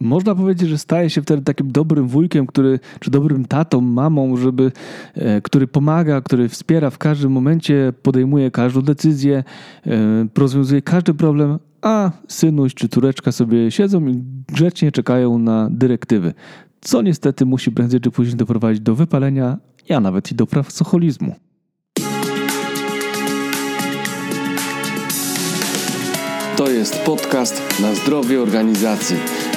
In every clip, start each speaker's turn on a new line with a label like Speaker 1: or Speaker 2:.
Speaker 1: Można powiedzieć, że staje się wtedy takim dobrym wujkiem, który, czy dobrym tatą, mamą, żeby, e, który pomaga, który wspiera w każdym momencie, podejmuje każdą decyzję, e, rozwiązuje każdy problem, a synuś czy tureczka sobie siedzą i grzecznie czekają na dyrektywy. Co niestety musi prędzej czy później doprowadzić do wypalenia, a nawet i do pracoholizmu.
Speaker 2: To jest podcast na zdrowie organizacji,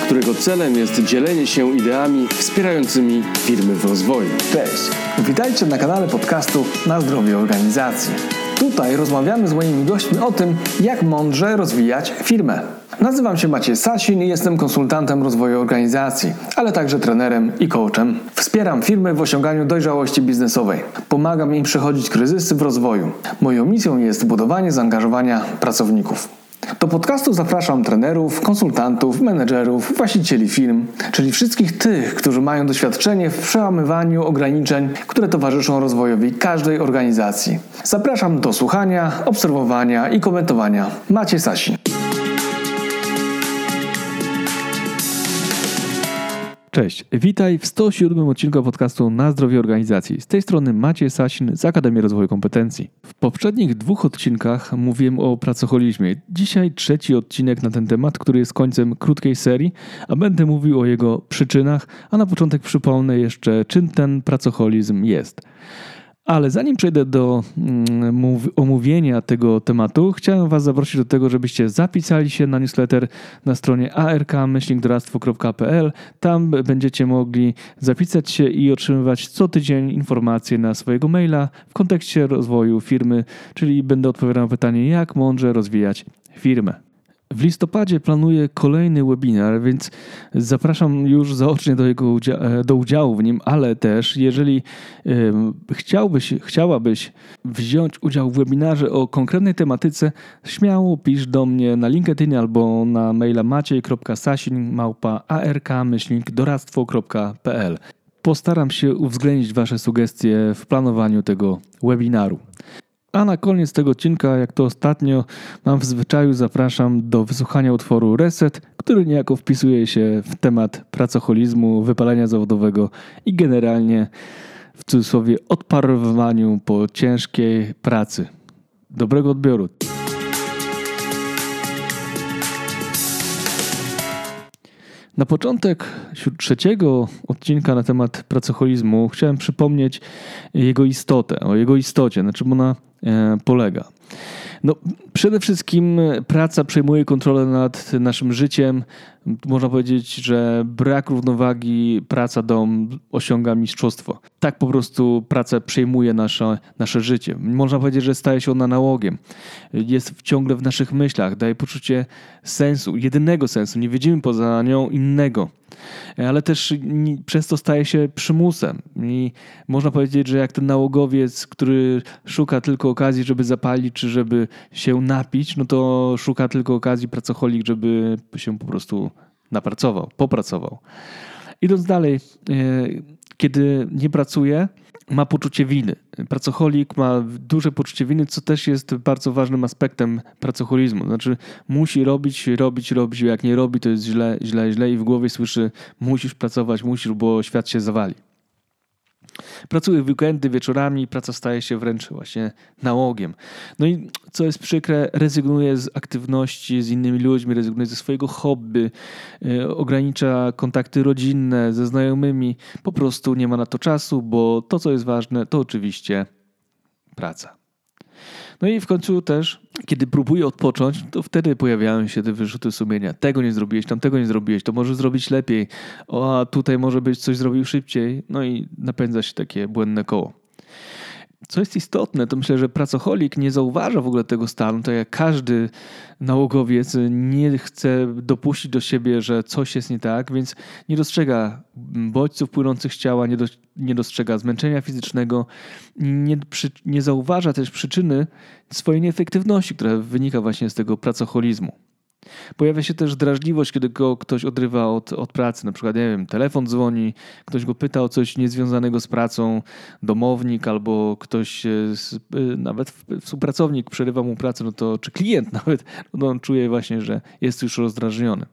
Speaker 2: którego celem jest dzielenie się ideami wspierającymi firmy w rozwoju.
Speaker 3: Cześć, witajcie na kanale podcastu Na zdrowie organizacji. Tutaj rozmawiamy z moimi gośćmi o tym, jak mądrze rozwijać firmę. Nazywam się Maciej Sasin i jestem konsultantem rozwoju organizacji, ale także trenerem i coachem. Wspieram firmy w osiąganiu dojrzałości biznesowej. Pomagam im przechodzić kryzysy w rozwoju. Moją misją jest budowanie zaangażowania pracowników. Do podcastu zapraszam trenerów, konsultantów, menedżerów, właścicieli firm, czyli wszystkich tych, którzy mają doświadczenie w przełamywaniu ograniczeń, które towarzyszą rozwojowi każdej organizacji. Zapraszam do słuchania, obserwowania i komentowania. Macie Sasin.
Speaker 1: Cześć, witaj w 107 odcinku podcastu Na zdrowie organizacji. Z tej strony Maciej Sasin z Akademii Rozwoju Kompetencji. W poprzednich dwóch odcinkach mówiłem o pracoholizmie. Dzisiaj trzeci odcinek na ten temat, który jest końcem krótkiej serii, a będę mówił o jego przyczynach, a na początek przypomnę jeszcze, czym ten pracoholizm jest. Ale zanim przejdę do mm, omówienia tego tematu, chciałem Was zaprosić do tego, żebyście zapisali się na newsletter na stronie ark-doradztwo.pl. Tam będziecie mogli zapisać się i otrzymywać co tydzień informacje na swojego maila w kontekście rozwoju firmy, czyli będę odpowiadał na pytanie, jak mądrze rozwijać firmę. W listopadzie planuję kolejny webinar, więc zapraszam już zaocznie do, jego udzia- e, do udziału w nim, ale też jeżeli chciałbyś, chciałabyś wziąć udział w webinarze o konkretnej tematyce, śmiało pisz do mnie na LinkedIn albo na maila maciej.sasin.ark-doradztwo.pl Postaram się uwzględnić Wasze sugestie w planowaniu tego webinaru. A na koniec tego odcinka, jak to ostatnio mam w zwyczaju, zapraszam do wysłuchania utworu Reset, który niejako wpisuje się w temat pracoholizmu, wypalenia zawodowego i generalnie w cudzysłowie odparowywaniu po ciężkiej pracy. Dobrego odbioru. Na początek trzeciego odcinka na temat pracoholizmu chciałem przypomnieć jego istotę, o jego istocie, na czym ona e, polega. No, przede wszystkim praca przejmuje kontrolę nad naszym życiem. Można powiedzieć, że brak równowagi praca-dom osiąga mistrzostwo. Tak po prostu praca przejmuje nasze, nasze życie. Można powiedzieć, że staje się ona nałogiem. Jest ciągle w naszych myślach, daje poczucie sensu, jedynego sensu. Nie widzimy poza nią innego ale też przez to staje się przymusem. I można powiedzieć, że jak ten nałogowiec, który szuka tylko okazji, żeby zapalić, czy żeby się napić, no to szuka tylko okazji pracocholik, żeby się po prostu napracował, popracował. Idąc dalej, e, kiedy nie pracuje, ma poczucie winy. Pracocholik ma duże poczucie winy, co też jest bardzo ważnym aspektem pracocholizmu. Znaczy, musi robić, robić, robić. Jak nie robi, to jest źle, źle, źle i w głowie słyszy: musisz pracować, musisz, bo świat się zawali. Pracuję w weekendy, wieczorami, praca staje się wręcz właśnie nałogiem. No i co jest przykre, rezygnuję z aktywności z innymi ludźmi, rezygnuję ze swojego hobby, yy, ogranicza kontakty rodzinne ze znajomymi. Po prostu nie ma na to czasu, bo to, co jest ważne, to oczywiście praca. No i w końcu też, kiedy próbuję odpocząć, to wtedy pojawiają się te wyrzuty sumienia. Tego nie zrobiłeś, tamtego nie zrobiłeś, to może zrobić lepiej. O, a tutaj może być coś zrobił szybciej. No i napędza się takie błędne koło. Co jest istotne, to myślę, że pracocholik nie zauważa w ogóle tego stanu, tak jak każdy nałogowiec nie chce dopuścić do siebie, że coś jest nie tak, więc nie dostrzega bodźców płynących z ciała, nie, do, nie dostrzega zmęczenia fizycznego, nie, przy, nie zauważa też przyczyny swojej nieefektywności, która wynika właśnie z tego pracocholizmu. Pojawia się też drażliwość, kiedy go ktoś odrywa od, od pracy. Na przykład, nie wiem, telefon dzwoni, ktoś go pyta o coś niezwiązanego z pracą, domownik albo ktoś, e, e, nawet współpracownik przerywa mu pracę, no to, czy klient nawet, no on czuje właśnie, że jest już rozdrażniony.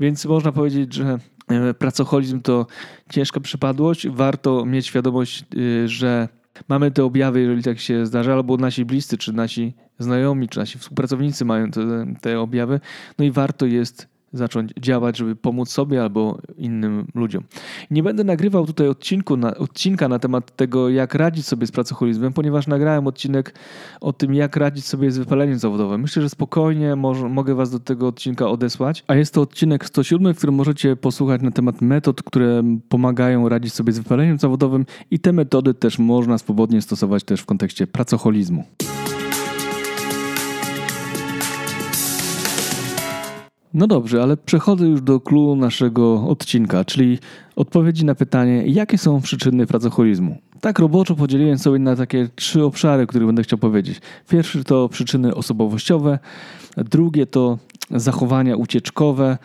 Speaker 1: Więc można powiedzieć, że e, pracoholizm to ciężka przypadłość. Warto mieć świadomość, że mamy te objawy, jeżeli tak się zdarza, albo nasi bliscy, czy nasi znajomi, czy nasi współpracownicy mają te, te objawy. No i warto jest zacząć działać, żeby pomóc sobie albo innym ludziom. Nie będę nagrywał tutaj odcinku na, odcinka na temat tego, jak radzić sobie z pracoholizmem, ponieważ nagrałem odcinek o tym, jak radzić sobie z wypaleniem zawodowym. Myślę, że spokojnie mogę Was do tego odcinka odesłać. A jest to odcinek 107, w którym możecie posłuchać na temat metod, które pomagają radzić sobie z wypaleniem zawodowym i te metody też można swobodnie stosować też w kontekście pracoholizmu. No dobrze, ale przechodzę już do klubu naszego odcinka, czyli odpowiedzi na pytanie, jakie są przyczyny pracoholizmu. Tak roboczo podzieliłem sobie na takie trzy obszary, o których będę chciał powiedzieć. Pierwszy to przyczyny osobowościowe, drugie to zachowania ucieczkowe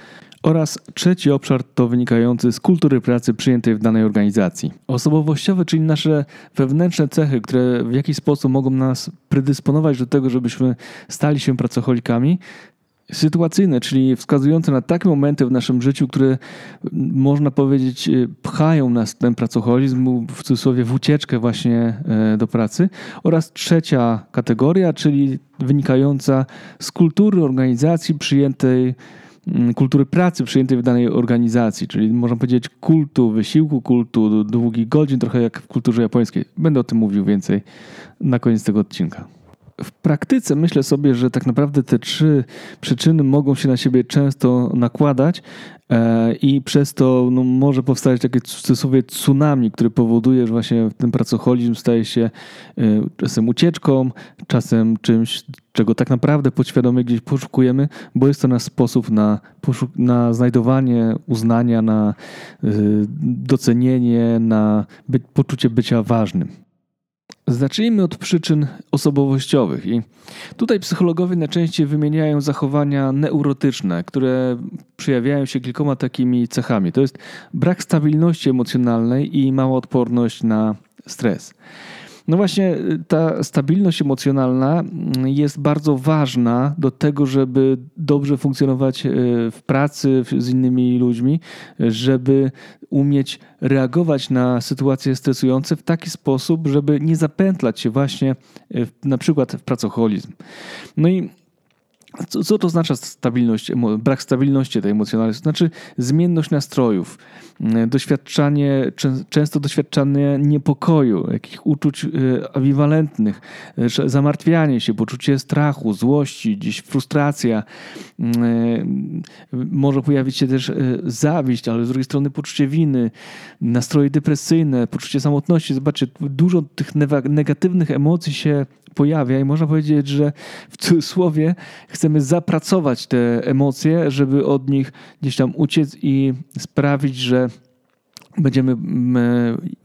Speaker 1: oraz trzeci obszar to wynikający z kultury pracy przyjętej w danej organizacji. Osobowościowe, czyli nasze wewnętrzne cechy, które w jakiś sposób mogą nas predysponować do tego, żebyśmy stali się pracocholikami, sytuacyjne, czyli wskazujące na takie momenty w naszym życiu, które można powiedzieć e, pchają nas ten pracoholizm, w cudzysłowie w ucieczkę właśnie e, do pracy. Oraz trzecia kategoria, czyli wynikająca z kultury organizacji przyjętej kultury pracy przyjętej w danej organizacji, czyli można powiedzieć kultu wysiłku, kultu długich godzin, trochę jak w kulturze japońskiej. Będę o tym mówił więcej na koniec tego odcinka w praktyce myślę sobie, że tak naprawdę te trzy przyczyny mogą się na siebie często nakładać e, i przez to no, może powstać takie cudzysłowie tsunami, które powoduje, że właśnie ten pracoholizm staje się e, czasem ucieczką, czasem czymś, czego tak naprawdę podświadomie gdzieś poszukujemy, bo jest to nasz sposób na, na znajdowanie uznania, na e, docenienie, na poczucie bycia ważnym. Zacznijmy od przyczyn osobowościowych. I tutaj psychologowie najczęściej wymieniają zachowania neurotyczne, które przejawiają się kilkoma takimi cechami. To jest brak stabilności emocjonalnej i mała odporność na stres. No właśnie, ta stabilność emocjonalna mm, jest bardzo ważna do tego, żeby dobrze funkcjonować y, w pracy z innymi ludźmi, żeby umieć reagować na sytuacje stresujące w taki sposób, żeby nie zapętlać się właśnie y, na przykład w pracoholizm. No i co, co to oznacza stabilność, brak stabilności tej emocjonalnej? To znaczy zmienność nastrojów, mm, doświadczanie, często doświadczanie niepokoju, jakichś uczuć y, ambiwalentnych, y, zamartwianie się, poczucie strachu, złości, gdzieś frustracja. Mm, y, może pojawić się też zawiść, ale z drugiej strony poczucie winy, nastroje depresyjne, poczucie samotności. Zobaczcie, dużo tych negatywnych emocji się pojawia i można powiedzieć, że w cudzysłowie chcemy zapracować te emocje, żeby od nich gdzieś tam uciec i sprawić, że będziemy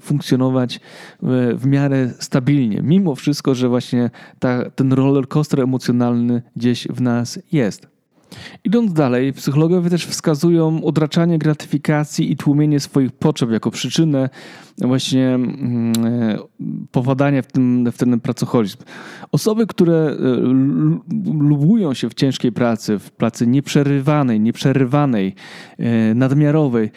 Speaker 1: funkcjonować w miarę stabilnie, mimo wszystko, że właśnie ta, ten roller coaster emocjonalny gdzieś w nas jest. Idąc dalej, psychologowie też wskazują odraczanie gratyfikacji i tłumienie swoich potrzeb jako przyczynę właśnie mm, e, popadania w ten, w ten pracoholizm. Osoby, które e, lubują się w ciężkiej pracy, w pracy nieprzerywanej, nieprzerywanej, e, nadmiarowej,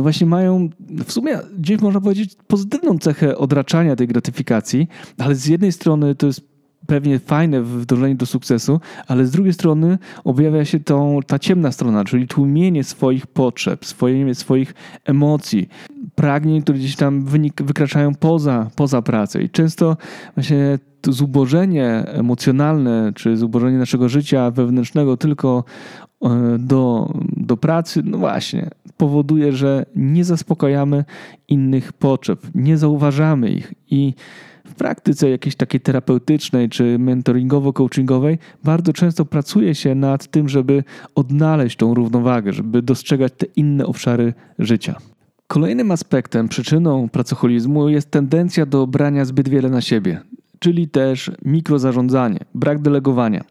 Speaker 1: właśnie mają w sumie gdzieś można powiedzieć pozytywną cechę odraczania tej gratyfikacji, ale z jednej strony to jest pewnie fajne w dążeniu do sukcesu, ale z drugiej strony objawia się tą, ta ciemna strona, czyli tłumienie swoich potrzeb, swoje, swoich emocji, pragnień, które gdzieś tam wynik, wykraczają poza, poza pracę. I często właśnie to zubożenie emocjonalne, czy zubożenie naszego życia wewnętrznego tylko e, do, do pracy, no właśnie, powoduje, że nie zaspokajamy innych potrzeb, nie zauważamy ich i w praktyce jakiejś takiej terapeutycznej czy mentoringowo-coachingowej bardzo często pracuje się nad tym, żeby odnaleźć tą równowagę, żeby dostrzegać te inne obszary życia. Kolejnym aspektem, przyczyną pracoholizmu jest tendencja do brania zbyt wiele na siebie, czyli też mikrozarządzanie, brak delegowania.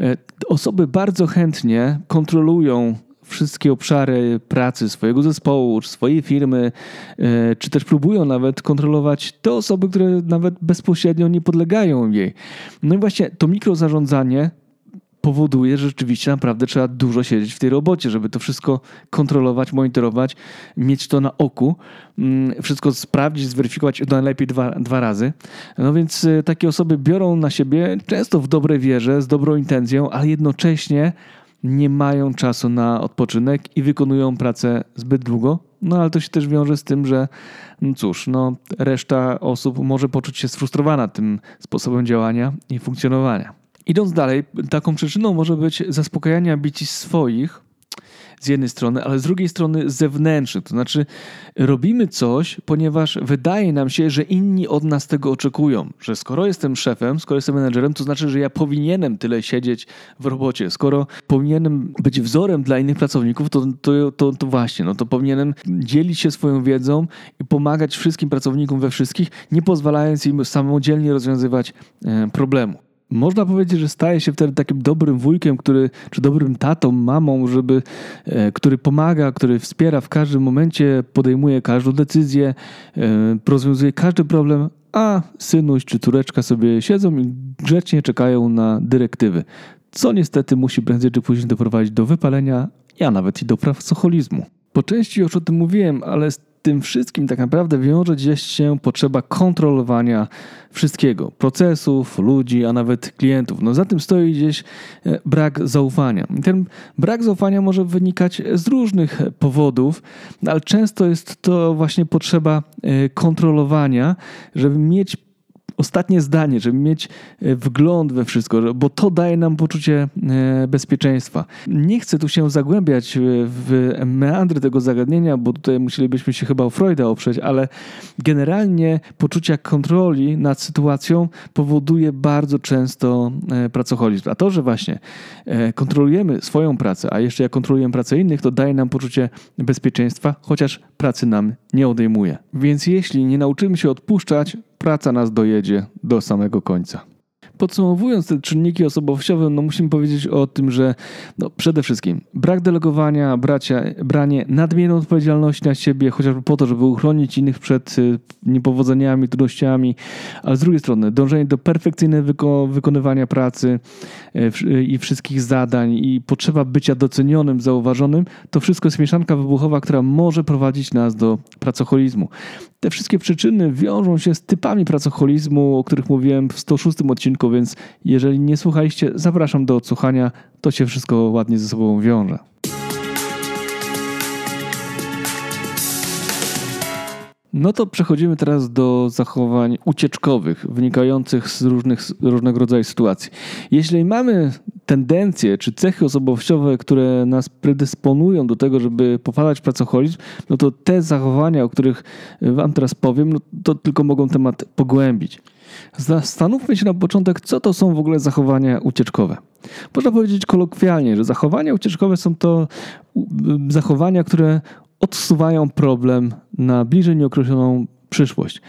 Speaker 1: E, osoby bardzo chętnie kontrolują wszystkie obszary pracy swojego zespołu, czy swojej firmy, e, czy też próbują nawet kontrolować te osoby, które nawet bezpośrednio nie podlegają jej. No i właśnie to mikrozarządzanie powoduje, że rzeczywiście naprawdę trzeba dużo siedzieć w tej robocie, żeby to wszystko kontrolować, monitorować, mieć to na oku, mm, wszystko sprawdzić, zweryfikować najlepiej dwa, dwa razy. No więc y, takie osoby biorą na siebie często w dobrej wierze, z dobrą intencją, ale jednocześnie nie mają czasu na odpoczynek i wykonują pracę zbyt długo. No ale to się też wiąże z tym, że no cóż, no, reszta osób może poczuć się sfrustrowana tym sposobem działania i funkcjonowania. Idąc dalej, taką przyczyną może być zaspokajanie ambicji swoich, z jednej strony, ale z drugiej strony zewnętrznych. To znaczy, robimy coś, ponieważ wydaje nam się, że inni od nas tego oczekują. Że skoro jestem szefem, skoro jestem menedżerem, to znaczy, że ja powinienem tyle siedzieć w robocie. Skoro powinienem być wzorem dla innych pracowników, to, to, to, to właśnie, no to powinienem dzielić się swoją wiedzą i pomagać wszystkim pracownikom we wszystkich, nie pozwalając im samodzielnie rozwiązywać e, problemu. Można powiedzieć, że staje się wtedy takim dobrym wujkiem, który, czy dobrym tatą, mamą, żeby, e, który pomaga, który wspiera w każdym momencie, podejmuje każdą decyzję, e, rozwiązuje każdy problem, a synuś czy tureczka sobie siedzą i grzecznie czekają na dyrektywy. Co niestety musi prędzej czy później doprowadzić do wypalenia, a nawet i do pracoholizmu. Po części już o tym mówiłem, ale tym wszystkim tak naprawdę wiąże gdzieś się potrzeba kontrolowania wszystkiego, procesów, ludzi, a nawet klientów. No za tym stoi gdzieś e, brak zaufania. Ten brak zaufania może wynikać z różnych powodów, ale często jest to właśnie potrzeba e, kontrolowania, żeby mieć ostatnie zdanie, żeby mieć e, wgląd we wszystko, bo to daje nam poczucie e, bezpieczeństwa. Nie chcę tu się zagłębiać w meandry tego zagadnienia, bo tutaj musielibyśmy się chyba o Freuda oprzeć, ale generalnie poczucie kontroli nad sytuacją powoduje bardzo często e, pracoholizm. A to, że właśnie kontrolujemy swoją pracę, a jeszcze jak kontrolujemy pracę innych, to daje nam poczucie bezpieczeństwa, chociaż pracy nam nie odejmuje. Więc jeśli nie nauczymy się odpuszczać, praca nas dojedzie do samego końca. Podsumowując te czynniki osobowościowe, no musimy powiedzieć o tym, że no przede wszystkim brak delegowania, bracia, branie nadmiernej odpowiedzialności na siebie, chociażby po to, żeby uchronić innych przed y, niepowodzeniami, trudnościami, ale z drugiej strony dążenie do perfekcyjnego wyko wykonywania pracy y, i wszystkich zadań i potrzeba bycia docenionym, zauważonym, to wszystko jest mieszanka wybuchowa, która może prowadzić nas do pracoholizmu. Te wszystkie przyczyny wiążą się z typami pracoholizmu, o których mówiłem w 106 odcinku, więc jeżeli nie słuchaliście, zapraszam do odsłuchania. To się wszystko ładnie ze sobą wiąże. No to przechodzimy teraz do zachowań ucieczkowych, wynikających z różnych, różnego rodzaju sytuacji. Jeśli mamy tendencje czy cechy osobowościowe, które nas predysponują do tego, żeby popadać w pracoholizm, no to te zachowania, o których Wam teraz powiem, no to tylko mogą temat pogłębić. Zastanówmy się na początek, co to są w ogóle zachowania ucieczkowe. Można powiedzieć kolokwialnie, że zachowania ucieczkowe są to zachowania, które odsuwają problem na bliżej nieokreśloną przyszłość.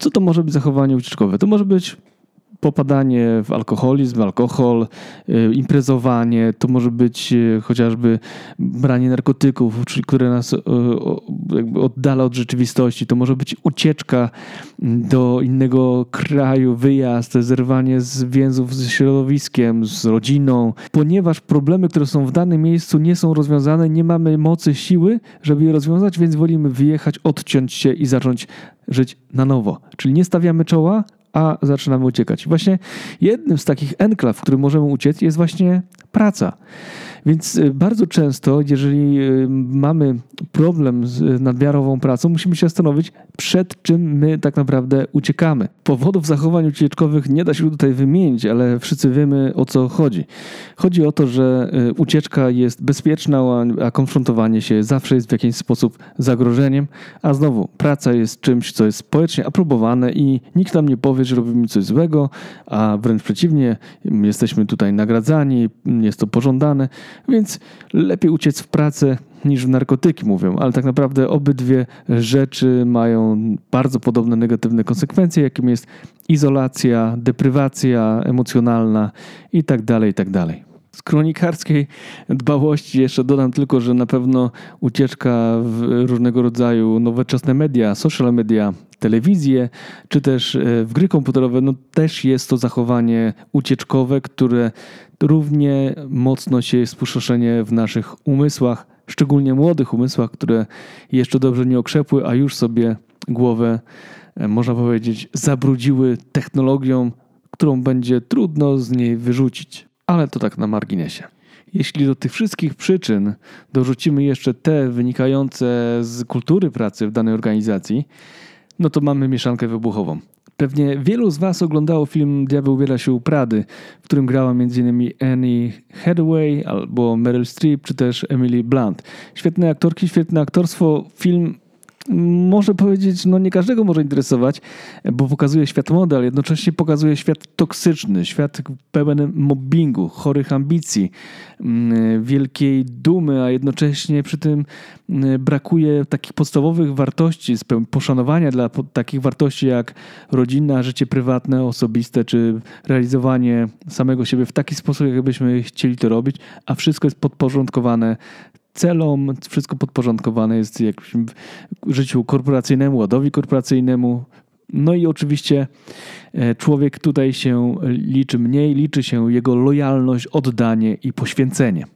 Speaker 1: Co to może być zachowanie ucieczkowe? To może być popadanie w alkoholizm, alkohol, y, imprezowanie, to może być y, chociażby branie narkotyków, które nas y, jakby oddala od rzeczywistości, to może być ucieczka do innego kraju, wyjazd, zerwanie z więzów z środowiskiem, z rodziną, ponieważ problemy, które są w danym miejscu nie są rozwiązane, nie mamy mocy, siły, żeby je rozwiązać, więc wolimy wyjechać, odciąć się i zacząć żyć na nowo. Czyli nie stawiamy czoła, a zaczynamy uciekać. Właśnie jednym z takich enklaw, w którym możemy uciec, jest właśnie praca. Więc y, bardzo często, jeżeli y, mamy problem z nadmiarową pracą, musimy się zastanowić, przed czym my tak naprawdę uciekamy. Powodów zachowań ucieczkowych nie da się tutaj wymienić, ale wszyscy wiemy o co chodzi. Chodzi o to, że y, ucieczka jest bezpieczna, a konfrontowanie się zawsze jest w jakiś sposób zagrożeniem, a znowu praca jest czymś, co jest społecznie aprobowane i nikt nam nie powie, że robimy coś złego, a wręcz przeciwnie, jesteśmy tutaj nagradzani, jest to pożądane. Więc lepiej uciec w pracę niż w narkotyki, mówią, ale tak naprawdę obydwie rzeczy mają bardzo podobne negatywne konsekwencje, jakim jest izolacja, deprywacja emocjonalna i tak dalej, i tak. Z kronikarskiej dbałości jeszcze dodam tylko, że na pewno ucieczka w różnego rodzaju nowoczesne media, social media, telewizję, czy też e, w gry komputerowe, no też jest to zachowanie ucieczkowe, które równie mocno się spustoszenie w naszych umysłach, szczególnie młodych umysłach, które jeszcze dobrze nie okrzepły, a już sobie głowę, e, można powiedzieć, zabrudziły technologią, którą będzie trudno z niej wyrzucić. Ale to tak na marginesie. Jeśli do tych wszystkich przyczyn dorzucimy jeszcze te wynikające z kultury pracy w danej organizacji, no to mamy mieszankę wybuchową. Pewnie wielu z Was oglądało film Diabeł ubiera się u Prady, w którym grała m.in. Annie Hathaway albo Meryl Streep, czy też Emily Blunt. Świetne aktorki, świetne aktorstwo. Film może powiedzieć, no nie każdego może interesować, bo pokazuje świat mody, ale jednocześnie pokazuje świat toksyczny, świat pełen mobbingu, chorych ambicji, mm, wielkiej dumy, a jednocześnie przy tym mm, brakuje takich podstawowych wartości, poszanowania dla takich wartości jak rodzina, życie prywatne, osobiste, czy realizowanie samego siebie w taki sposób, jakbyśmy chcieli to robić, a wszystko jest podporządkowane celom, wszystko podporządkowane jest jakimś życiu korporacyjnemu, ładowi korporacyjnemu. No i oczywiście e, człowiek tutaj się liczy mniej, liczy się jego lojalność, oddanie i poświęcenie.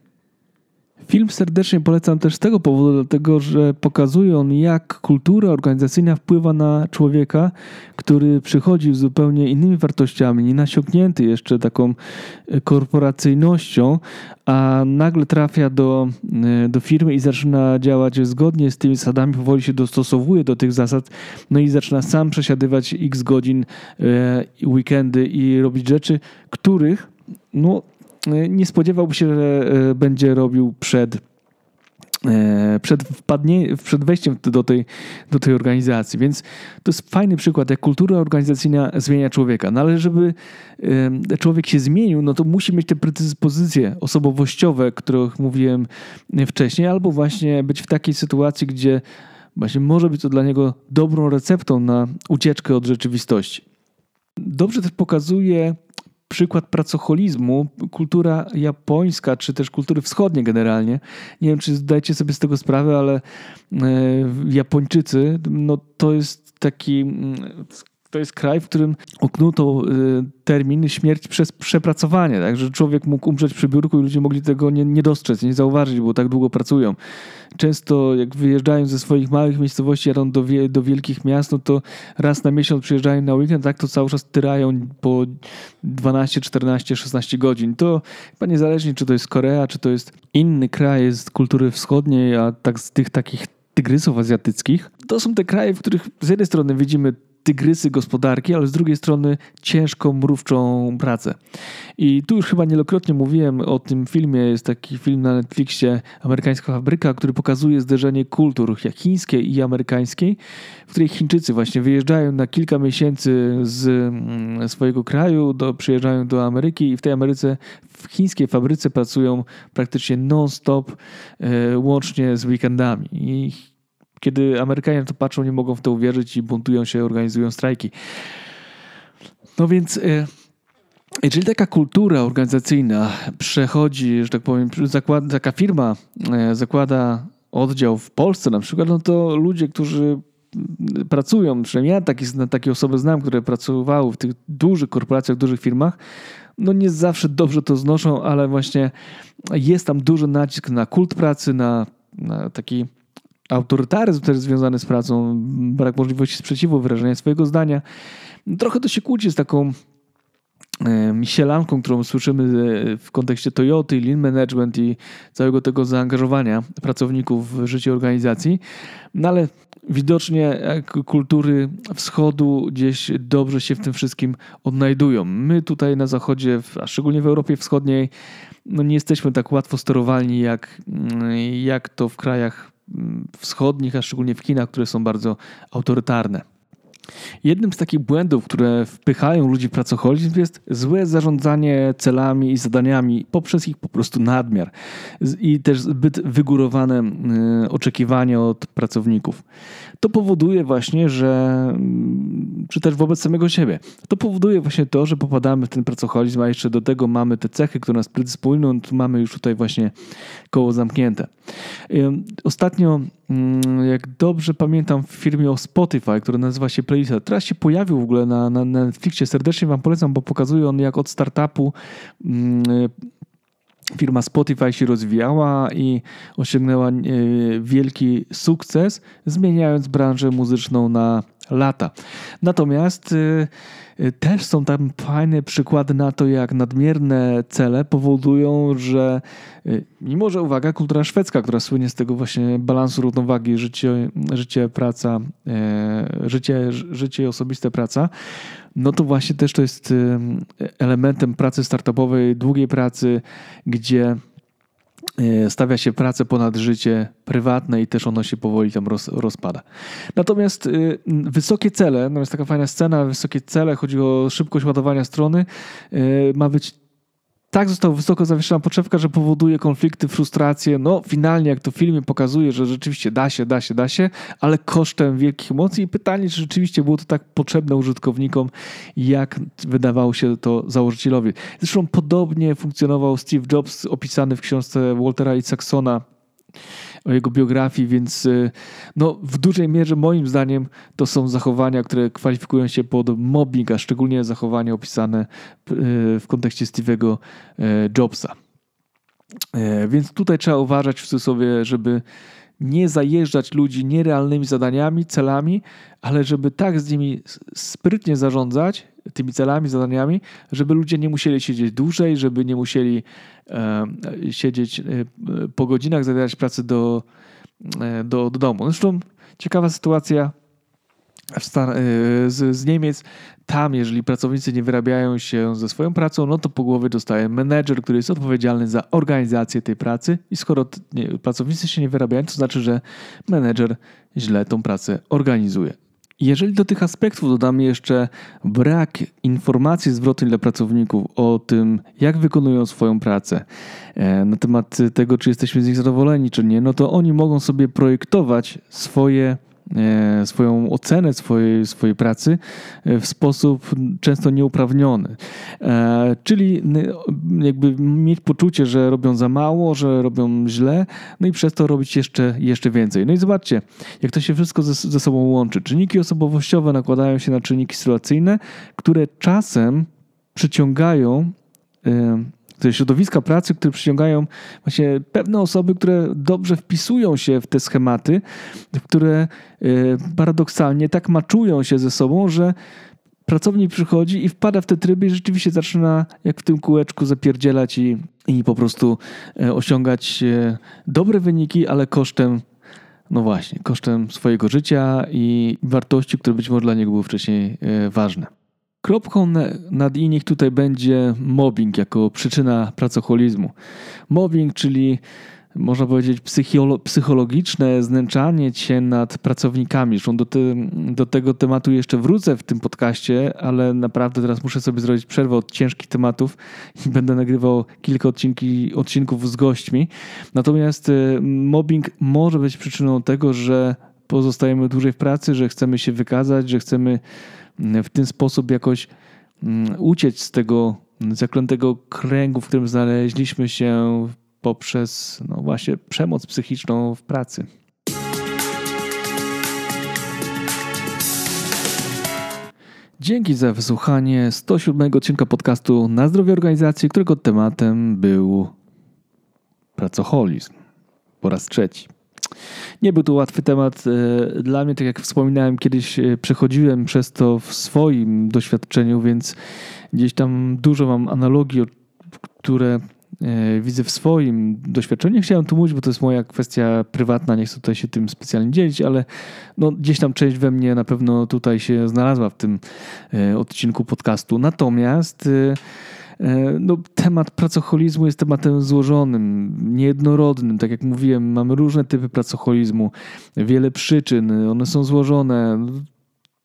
Speaker 1: Film serdecznie polecam też z tego powodu, dlatego że pokazuje on, jak kultura organizacyjna wpływa na człowieka, który przychodzi z zupełnie innymi wartościami, nie nasiąknięty jeszcze taką e, korporacyjnością, a nagle trafia do, e, do firmy i zaczyna działać zgodnie z tymi zasadami, powoli się dostosowuje do tych zasad, no i zaczyna sam przesiadywać x godzin, e, weekendy i robić rzeczy, których no, nie spodziewałby się, że e, będzie robił przed e, przed, wpadnie, przed wejściem do tej, do tej organizacji. Więc to jest fajny przykład, jak kultura organizacyjna zmienia człowieka. No ale żeby człowiek się zmienił, no to musi mieć te predyspozycje osobowościowe, o których mówiłem wcześniej, albo właśnie być w takiej sytuacji, gdzie właśnie może być to dla niego dobrą receptą na ucieczkę od rzeczywistości. Dobrze też pokazuje przykład pracocholizmu, kultura japońska, czy też kultury wschodnie generalnie. Nie wiem, czy zdajecie sobie z tego sprawę, ale e, Japończycy, no to jest taki mm, to jest kraj, w którym uknuto y, termin śmierć przez przepracowanie, tak? że człowiek mógł umrzeć przy biurku i ludzie mogli tego nie, nie dostrzec, nie zauważyć, bo tak długo pracują. Często jak wyjeżdżają ze swoich małych miejscowości, jadą do, wie, do wielkich miast, no to raz na miesiąc przyjeżdżają na weekend, tak to cały czas tyrają po 12, 14, 16 godzin. To chyba niezależnie, czy to jest Korea, czy to jest inny kraj z kultury wschodniej, a tak z tych takich tygrysów azjatyckich. To są te kraje, w których z jednej strony widzimy tygrysy gospodarki, ale z drugiej strony ciężką, mrówczą pracę. I tu już chyba nielokrotnie mówiłem o tym filmie. Jest taki film na Netflixie Amerykańska Fabryka, który pokazuje zderzenie kultur chińskiej i amerykańskiej, w której Chińczycy właśnie wyjeżdżają na kilka miesięcy z mm, swojego kraju, do, przyjeżdżają do Ameryki i w tej Ameryce, w chińskiej fabryce pracują praktycznie non-stop, e, łącznie z weekendami. I kiedy Amerykanie to patrzą, nie mogą w to uwierzyć i buntują się, organizują strajki. No więc e, jeżeli taka kultura organizacyjna przechodzi, że tak powiem, zakłada, taka firma e, zakłada oddział w Polsce na przykład, no to ludzie, którzy pracują, przynajmniej ja takie, takie osoby znam, które pracowały w tych dużych korporacjach, dużych firmach, no nie zawsze dobrze to znoszą, ale właśnie jest tam duży nacisk na kult pracy, na, na taki autorytaryzm też związany z pracą, brak możliwości sprzeciwu, wyrażenia swojego zdania. Trochę to się kłóci z taką sielanką, którą słyszymy e, w kontekście Toyoty, Lean Management i całego tego zaangażowania pracowników w życie organizacji. No ale widocznie kultury wschodu gdzieś dobrze się w tym wszystkim odnajdują. My tutaj na zachodzie, a szczególnie w Europie Wschodniej, no nie jesteśmy tak łatwo sterowalni jak, mm, jak to w krajach wschodnich, a szczególnie w Chinach, które są bardzo autorytarne. Jednym z takich błędów, które wpychają ludzi w pracoholizm jest złe zarządzanie celami i zadaniami poprzez ich po prostu nadmiar i też zbyt wygórowane y, oczekiwania od pracowników. To powoduje właśnie, że mm, czy też wobec samego siebie, to powoduje właśnie to, że popadamy w ten pracoholizm, a jeszcze do tego mamy te cechy, które nas predysponują, mamy już tutaj właśnie koło zamknięte. Ostatnio, jak dobrze pamiętam, w firmie o Spotify, która nazywa się Playlist, teraz się pojawił w ogóle na, na Netflixie, serdecznie Wam polecam, bo pokazuje on jak od startupu mm, firma Spotify się rozwijała i osiągnęła e, wielki sukces, zmieniając branżę muzyczną na lata. Natomiast e, e, też są tam fajne przykłady na to, jak nadmierne cele powodują, że mimo, że uwaga, kultura szwedzka, która słynie z tego właśnie balansu równowagi życie, życie praca, życie, życie osobiste praca, no to właśnie też to jest elementem pracy startupowej, długiej pracy, gdzie e, stawia się pracę ponad życie prywatne i też ono się powoli tam roz, rozpada. Natomiast y, wysokie cele, no jest taka fajna scena, wysokie cele, chodzi o szybkość ładowania strony, y, ma być tak została wysoko zawieszona poczewka, że powoduje konflikty, frustracje. No, finalnie, jak to w filmie pokazuje, że rzeczywiście da się, da się, da się, ale kosztem wielkich emocji. I pytanie, czy rzeczywiście było to tak potrzebne użytkownikom, jak wydawało się to założycielowi. Zresztą podobnie funkcjonował Steve Jobs, opisany w książce Waltera Isaacsona o jego biografii, więc y, no, w dużej mierze moim zdaniem to są zachowania, które kwalifikują się pod mobbing, a szczególnie zachowania opisane y, w kontekście Steve'ego y, Jobsa. Więc tutaj trzeba uważać w cudzysłowie, żeby nie zajeżdżać ludzi nierealnymi zadaniami, celami, ale żeby tak z nimi sprytnie zarządzać, tymi celami, zadaniami, żeby ludzie nie musieli siedzieć dłużej, żeby nie musieli e, siedzieć po godzinach, zabierać pracy do, e, do, do domu. Zresztą ciekawa sytuacja z, z Niemiec. Tam, jeżeli pracownicy nie wyrabiają się ze swoją pracą, no to po głowie dostaje menedżer, który jest odpowiedzialny za organizację tej pracy. I skoro nie, pracownicy się nie wyrabiają, to znaczy, że menedżer źle tą pracę organizuje. Jeżeli do tych aspektów dodamy jeszcze brak informacji zwrotnej dla pracowników o tym, jak wykonują swoją pracę, e, na temat tego, czy jesteśmy z nich zadowoleni, czy nie, no to oni mogą sobie projektować swoje swoją ocenę swojej, swojej pracy e, w sposób często nieuprawniony. E, czyli jakby mieć poczucie, że robią za mało, że robią źle, no i przez to robić jeszcze, jeszcze więcej. No i zobaczcie, jak to się wszystko ze, ze sobą łączy. Czynniki osobowościowe nakładają się na czynniki sytuacyjne, które czasem przyciągają te środowiska pracy, które przyciągają właśnie pewne osoby, które dobrze wpisują się w te schematy, które e, paradoksalnie tak maczują się ze sobą, że pracownik przychodzi i wpada w te tryby i rzeczywiście zaczyna jak w tym kółeczku zapierdzielać i, i po prostu e, osiągać e, dobre wyniki, ale kosztem no właśnie, kosztem swojego życia i wartości, które być może dla niego były wcześniej ważne. Kropką nad i tutaj będzie mobbing jako przyczyna pracoholizmu. Mobbing, czyli można powiedzieć psychologiczne znęczanie się nad pracownikami. Zresztą do, te, do tego tematu jeszcze wrócę w tym podcaście, ale naprawdę teraz muszę sobie zrobić przerwę od ciężkich tematów i będę nagrywał kilka odcinki, odcinków z gośćmi. Natomiast y, mobbing może być przyczyną tego, że pozostajemy dłużej w pracy, że chcemy się wykazać, że chcemy w ten sposób jakoś mm, uciec z tego zaklętego kręgu, w którym znaleźliśmy się poprzez no właśnie przemoc psychiczną w pracy. Dzięki za wysłuchanie 107 odcinka podcastu Na zdrowie organizacji, którego tematem był pracoholizm po raz trzeci. Nie był to łatwy temat e, dla mnie, tak jak wspominałem, kiedyś e, przechodziłem przez to w swoim doświadczeniu, więc gdzieś tam dużo mam analogii, które e, widzę w swoim doświadczeniu. Nie chciałem tu mówić, bo to jest moja kwestia prywatna, nie chcę tutaj się tym specjalnie dzielić, ale no, gdzieś tam część we mnie na pewno tutaj się znalazła w tym odcinku podcastu. Natomiast no, temat pracocholizmu jest tematem złożonym, niejednorodnym. Tak jak mówiłem, mamy różne typy pracocholizmu, wiele przyczyn, one są złożone.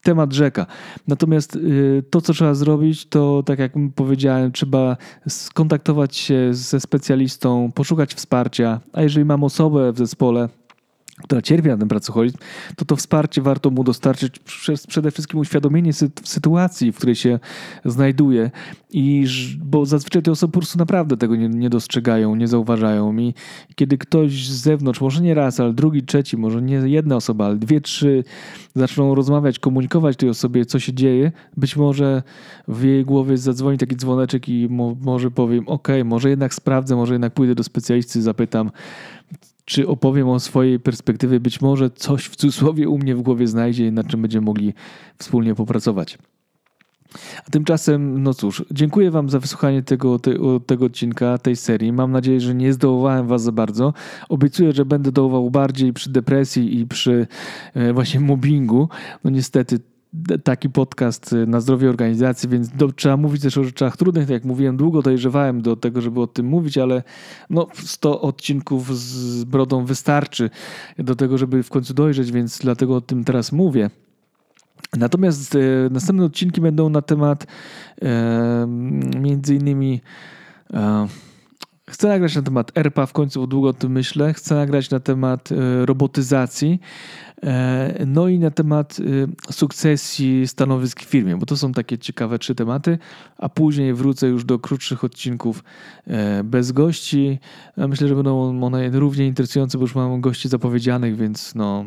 Speaker 1: temat rzeka. Natomiast y, to, co trzeba zrobić, to tak jak powiedziałem, trzeba skontaktować się ze specjalistą, poszukać wsparcia, a jeżeli mam osobę w zespole, która cierpi na ten pracoholizm, to to wsparcie warto mu dostarczyć przez przede wszystkim uświadomienie sytuacji, w której się znajduje. I, bo zazwyczaj te osoby po prostu naprawdę tego nie, nie dostrzegają, nie zauważają. I kiedy ktoś z zewnątrz, może nie raz, ale drugi, trzeci, może nie jedna osoba, ale dwie, trzy, zaczną rozmawiać, komunikować tej osobie, co się dzieje, być może w jej głowie zadzwoni taki dzwoneczek i mo, może powiem, ok, może jednak sprawdzę, może jednak pójdę do specjalisty, zapytam, czy opowiem o swojej perspektywie, być może coś w cudzysłowie u mnie w głowie znajdzie, nad czym będziemy mogli wspólnie popracować. A tymczasem, no cóż, dziękuję Wam za wysłuchanie tego, tego, tego odcinka, tej serii. Mam nadzieję, że nie zdołowałem Was za bardzo. Obiecuję, że będę dołował bardziej przy depresji i przy e, właśnie mobbingu. No niestety taki podcast y, na zdrowie organizacji, więc do, trzeba mówić też o rzeczach trudnych. Tak jak mówiłem, długo dojrzewałem do tego, żeby o tym mówić, ale no 100 odcinków z brodą wystarczy do tego, żeby w końcu dojrzeć, więc dlatego o tym teraz mówię. Natomiast e, następne odcinki będą na temat e, między innymi e, Chcę nagrać na temat ERPA, w końcu długo o tym myślę. Chcę nagrać na temat e, robotyzacji, e, no i na temat e, sukcesji stanowisk w firmie, bo to są takie ciekawe trzy tematy, a później wrócę już do krótszych odcinków bez gości. Myślę, że będą one równie interesujące, bo już mam gości zapowiedzianych, więc no,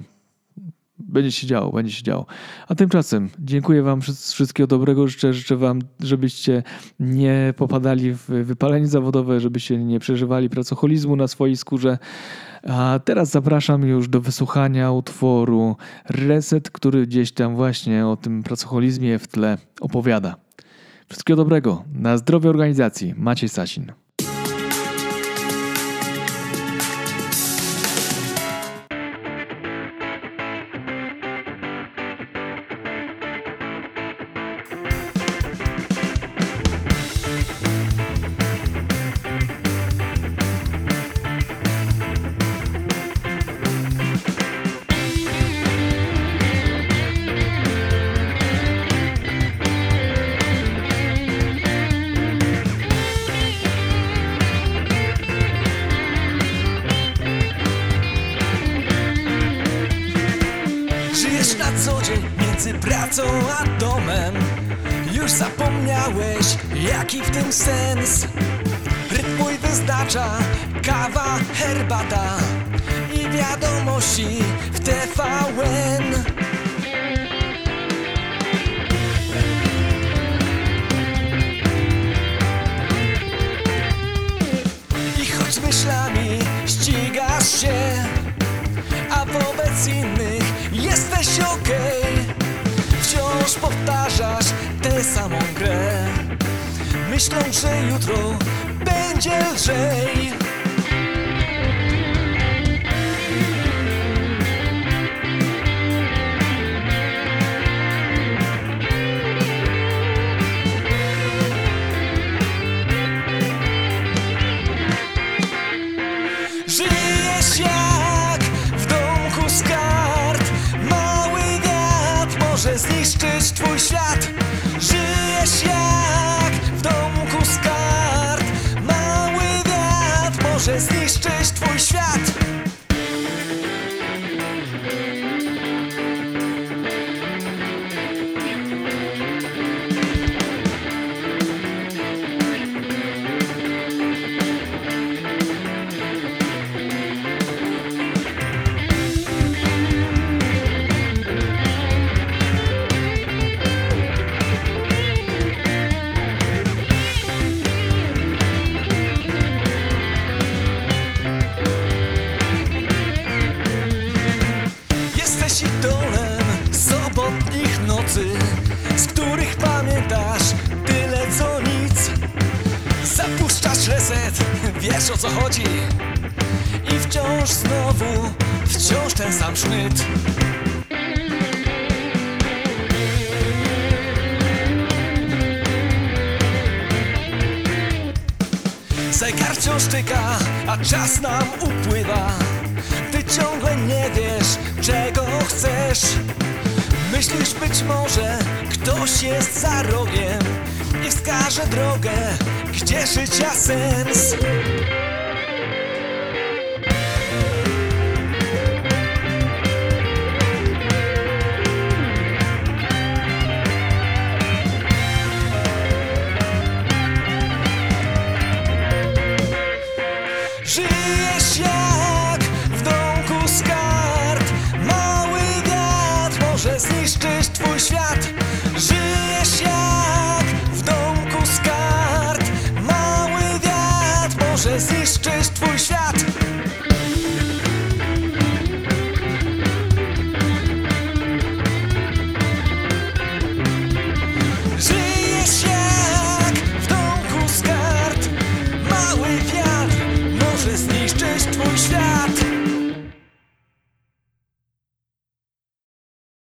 Speaker 1: będzie się działo, będzie się działo. A tymczasem dziękuję Wam wszystkiego dobrego. Życzę, życzę Wam, żebyście nie popadali w wypalenie zawodowe, żebyście nie przeżywali pracoholizmu na swojej skórze. A teraz zapraszam już do wysłuchania utworu Reset, który gdzieś tam właśnie o tym pracoholizmie w tle opowiada. Wszystkiego dobrego. Na zdrowie organizacji. Maciej Sasin.
Speaker 4: Jaki w tym sens? Rytm mój wyznacza kawa, herbata i wiadomości w TVN. I choć myślami ścigasz się, a wobec innych jesteś okej, okay, wciąż powtarzasz tę samą grę. Myślą, że jutro będzie lżej może zniszczyć wskaże drogę, gdzie życia sens